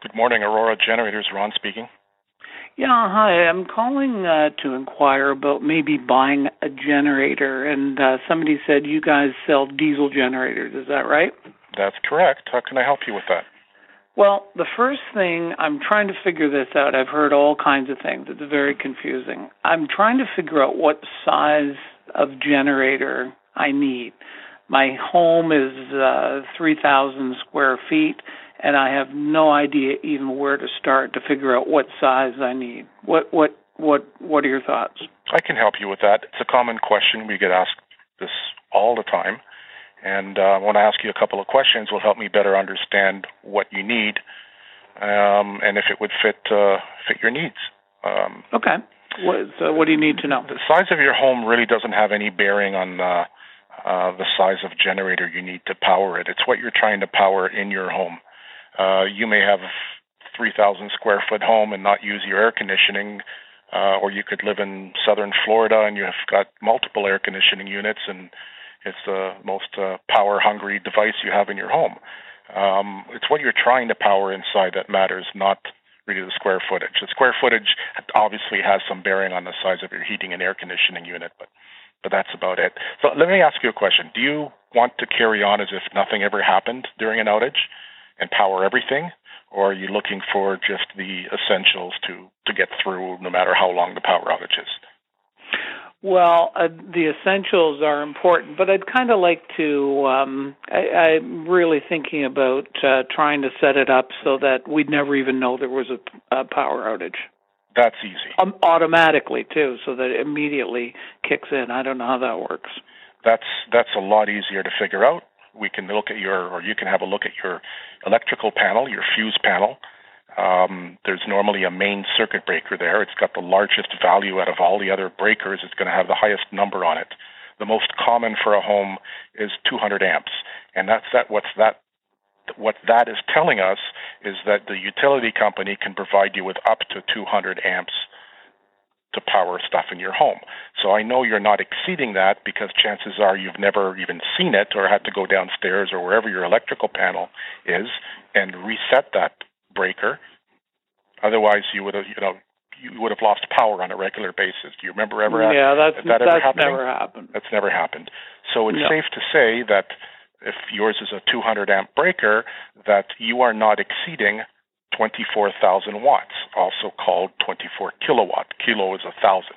Good morning, Aurora Generators. Ron speaking. Yeah, hi. I'm calling uh, to inquire about maybe buying a generator, and uh, somebody said you guys sell diesel generators. Is that right? That's correct. How can I help you with that? Well, the first thing I'm trying to figure this out. I've heard all kinds of things. It's very confusing. I'm trying to figure out what size of generator I need. My home is uh, 3,000 square feet and I have no idea even where to start to figure out what size I need. What what what what are your thoughts? I can help you with that. It's a common question. We get asked this all the time. And uh, when I ask you a couple of questions, will help me better understand what you need um, and if it would fit uh, fit your needs. Um, okay. What, so what do you need to know? The size of your home really doesn't have any bearing on uh, uh, the size of generator you need to power it. It's what you're trying to power in your home. Uh, you may have 3,000 square foot home and not use your air conditioning, uh, or you could live in southern Florida and you have got multiple air conditioning units, and it's the most uh, power hungry device you have in your home. Um, it's what you're trying to power inside that matters, not really the square footage. The square footage obviously has some bearing on the size of your heating and air conditioning unit, but but that's about it. So let me ask you a question. Do you want to carry on as if nothing ever happened during an outage? And power everything, or are you looking for just the essentials to to get through no matter how long the power outage is? Well, uh, the essentials are important, but I'd kind of like to. Um, I, I'm really thinking about uh, trying to set it up so that we'd never even know there was a, a power outage. That's easy. Um, automatically too, so that it immediately kicks in. I don't know how that works. That's that's a lot easier to figure out we can look at your, or you can have a look at your electrical panel, your fuse panel. Um, there's normally a main circuit breaker there. It's got the largest value out of all the other breakers. It's going to have the highest number on it. The most common for a home is 200 amps, and that's that. What's that? What that is telling us is that the utility company can provide you with up to 200 amps to power stuff in your home. So I know you're not exceeding that because chances are you've never even seen it or had to go downstairs or wherever your electrical panel is and reset that breaker. Otherwise, you would have, you know, you would have lost power on a regular basis. Do you remember ever? Yeah, that's that that's happening? never happened. That's never happened. So it's safe to say that if yours is a 200 amp breaker, that you are not exceeding 24,000 watts, also called 24 kilowatt. Kilo is a thousand.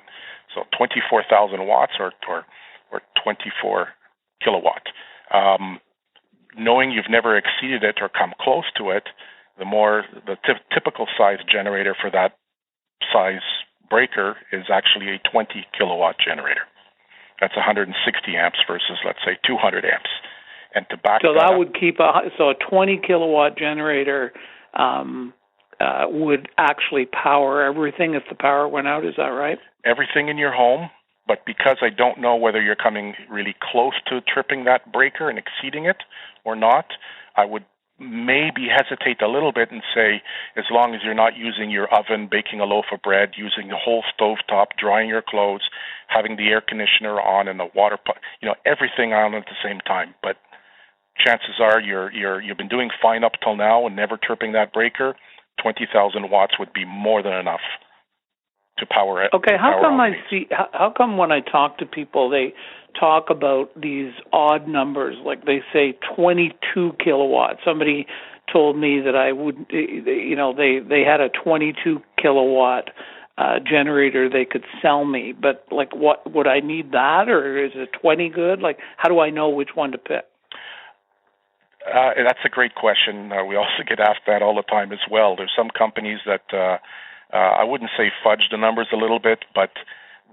So 24,000 watts or, or, or 24 kilowatt. Um, knowing you've never exceeded it or come close to it, the more the t- typical size generator for that size breaker is actually a 20 kilowatt generator. That's 160 amps versus let's say 200 amps. And to back so that, that would keep a so a 20 kilowatt generator um, uh, would actually power everything if the power went out. Is that right? Everything in your home, but because I don't know whether you're coming really close to tripping that breaker and exceeding it or not, I would maybe hesitate a little bit and say, as long as you're not using your oven, baking a loaf of bread, using the whole stove top, drying your clothes, having the air conditioner on and the water, you know, everything on at the same time. But chances are you're you're you've been doing fine up till now and never tripping that breaker. Twenty thousand watts would be more than enough to power it. Okay, how power come I see? How, how come when I talk to people, they talk about these odd numbers, like they say twenty-two kilowatts. Somebody told me that I would, you know, they they had a twenty-two kilowatt uh generator they could sell me, but like, what would I need that, or is a twenty good? Like, how do I know which one to pick? Uh, that's a great question. Uh, we also get asked that all the time as well. There's some companies that uh, uh, I wouldn't say fudge the numbers a little bit, but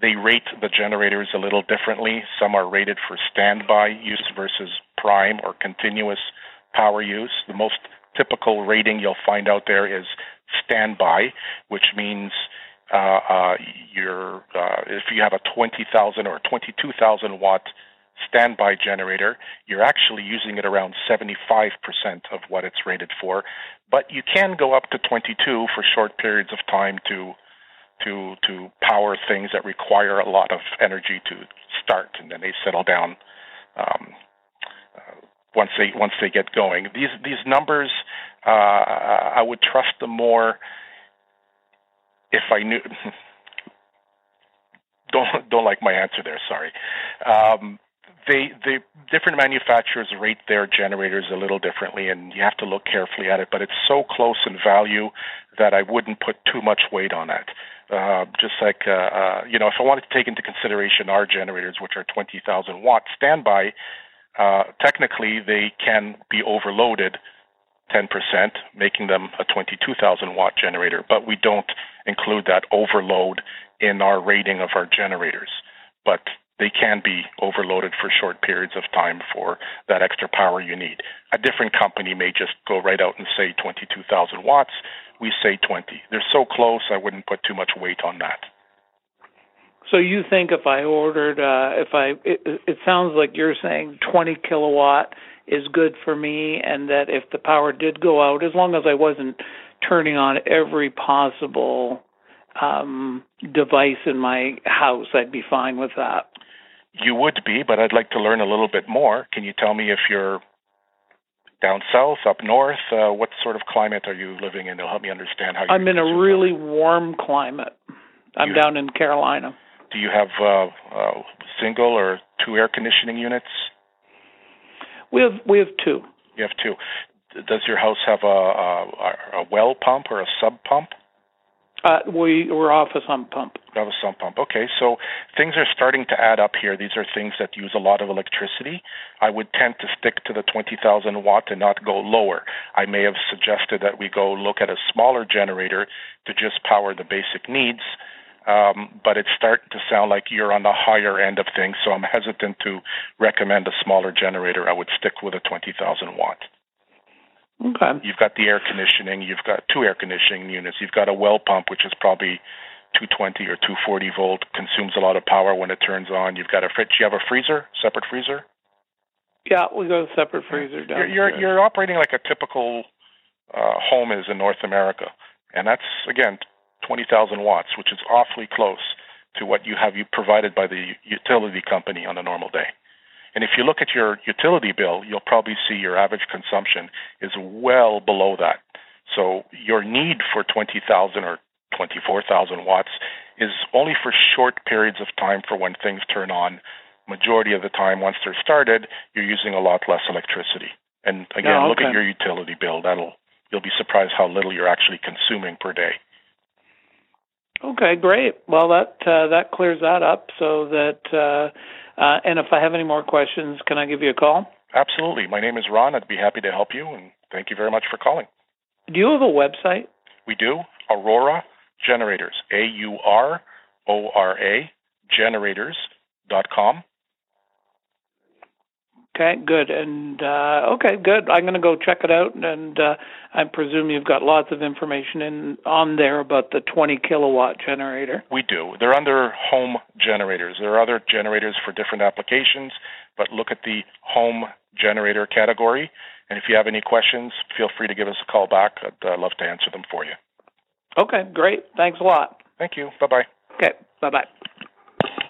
they rate the generators a little differently. Some are rated for standby use versus prime or continuous power use. The most typical rating you'll find out there is standby, which means uh, uh, you're, uh, if you have a 20,000 or 22,000 watt standby generator, you're actually using it around 75% of what it's rated for. But you can go up to 22 for short periods of time to to to power things that require a lot of energy to start, and then they settle down um, uh, once they once they get going. These these numbers, uh, I would trust them more if I knew. don't don't like my answer there. Sorry. Um, they the different manufacturers rate their generators a little differently, and you have to look carefully at it. But it's so close in value that I wouldn't put too much weight on it. Uh, just like uh, uh, you know, if I wanted to take into consideration our generators, which are 20,000 watt standby, uh, technically they can be overloaded 10%, making them a 22,000 watt generator. But we don't include that overload in our rating of our generators. But they can be overloaded for short periods of time for that extra power you need. A different company may just go right out and say 22,000 watts. We say 20. They're so close, I wouldn't put too much weight on that. So you think if I ordered, uh, if I, it, it sounds like you're saying 20 kilowatt is good for me, and that if the power did go out, as long as I wasn't turning on every possible um, device in my house, I'd be fine with that. You would be, but I'd like to learn a little bit more. Can you tell me if you're down south, up north? Uh, what sort of climate are you living in? It'll help me understand how. I'm in a really warm climate. I'm you, down in Carolina. Do you have uh, uh, single or two air conditioning units? We have we have two. You have two. Does your house have a, a, a well pump or a sump pump? Uh, we we're off a sump pump. Have a sump pump. Okay, so things are starting to add up here. These are things that use a lot of electricity. I would tend to stick to the 20,000 watt and not go lower. I may have suggested that we go look at a smaller generator to just power the basic needs. Um, but it's starting to sound like you're on the higher end of things, so I'm hesitant to recommend a smaller generator. I would stick with a 20,000 watt. Okay. You've got the air conditioning. You've got two air conditioning units. You've got a well pump, which is probably 220 or 240 volt, consumes a lot of power when it turns on. You've got a fridge. You have a freezer, separate freezer. Yeah, we got a separate freezer down. You're you're, you're operating like a typical uh, home is in North America, and that's again 20,000 watts, which is awfully close to what you have you provided by the utility company on a normal day. And if you look at your utility bill, you'll probably see your average consumption is well below that. So your need for 20,000 or 24,000 watts is only for short periods of time for when things turn on. Majority of the time, once they're started, you're using a lot less electricity. And again, oh, okay. look at your utility bill. That'll you'll be surprised how little you're actually consuming per day. Okay, great. Well, that uh, that clears that up. So that, uh, uh, and if I have any more questions, can I give you a call? Absolutely. My name is Ron. I'd be happy to help you, and thank you very much for calling. Do you have a website? We do. Aurora Generators. A U R O R A Generators dot com. Okay, good. And uh, okay, good. I'm going to go check it out, and uh, I presume you've got lots of information in on there about the 20 kilowatt generator. We do. They're under home generators. There are other generators for different applications, but look at the home generator category. And if you have any questions, feel free to give us a call back. I'd uh, love to answer them for you. Okay, great. Thanks a lot. Thank you. Bye bye. Okay, bye bye.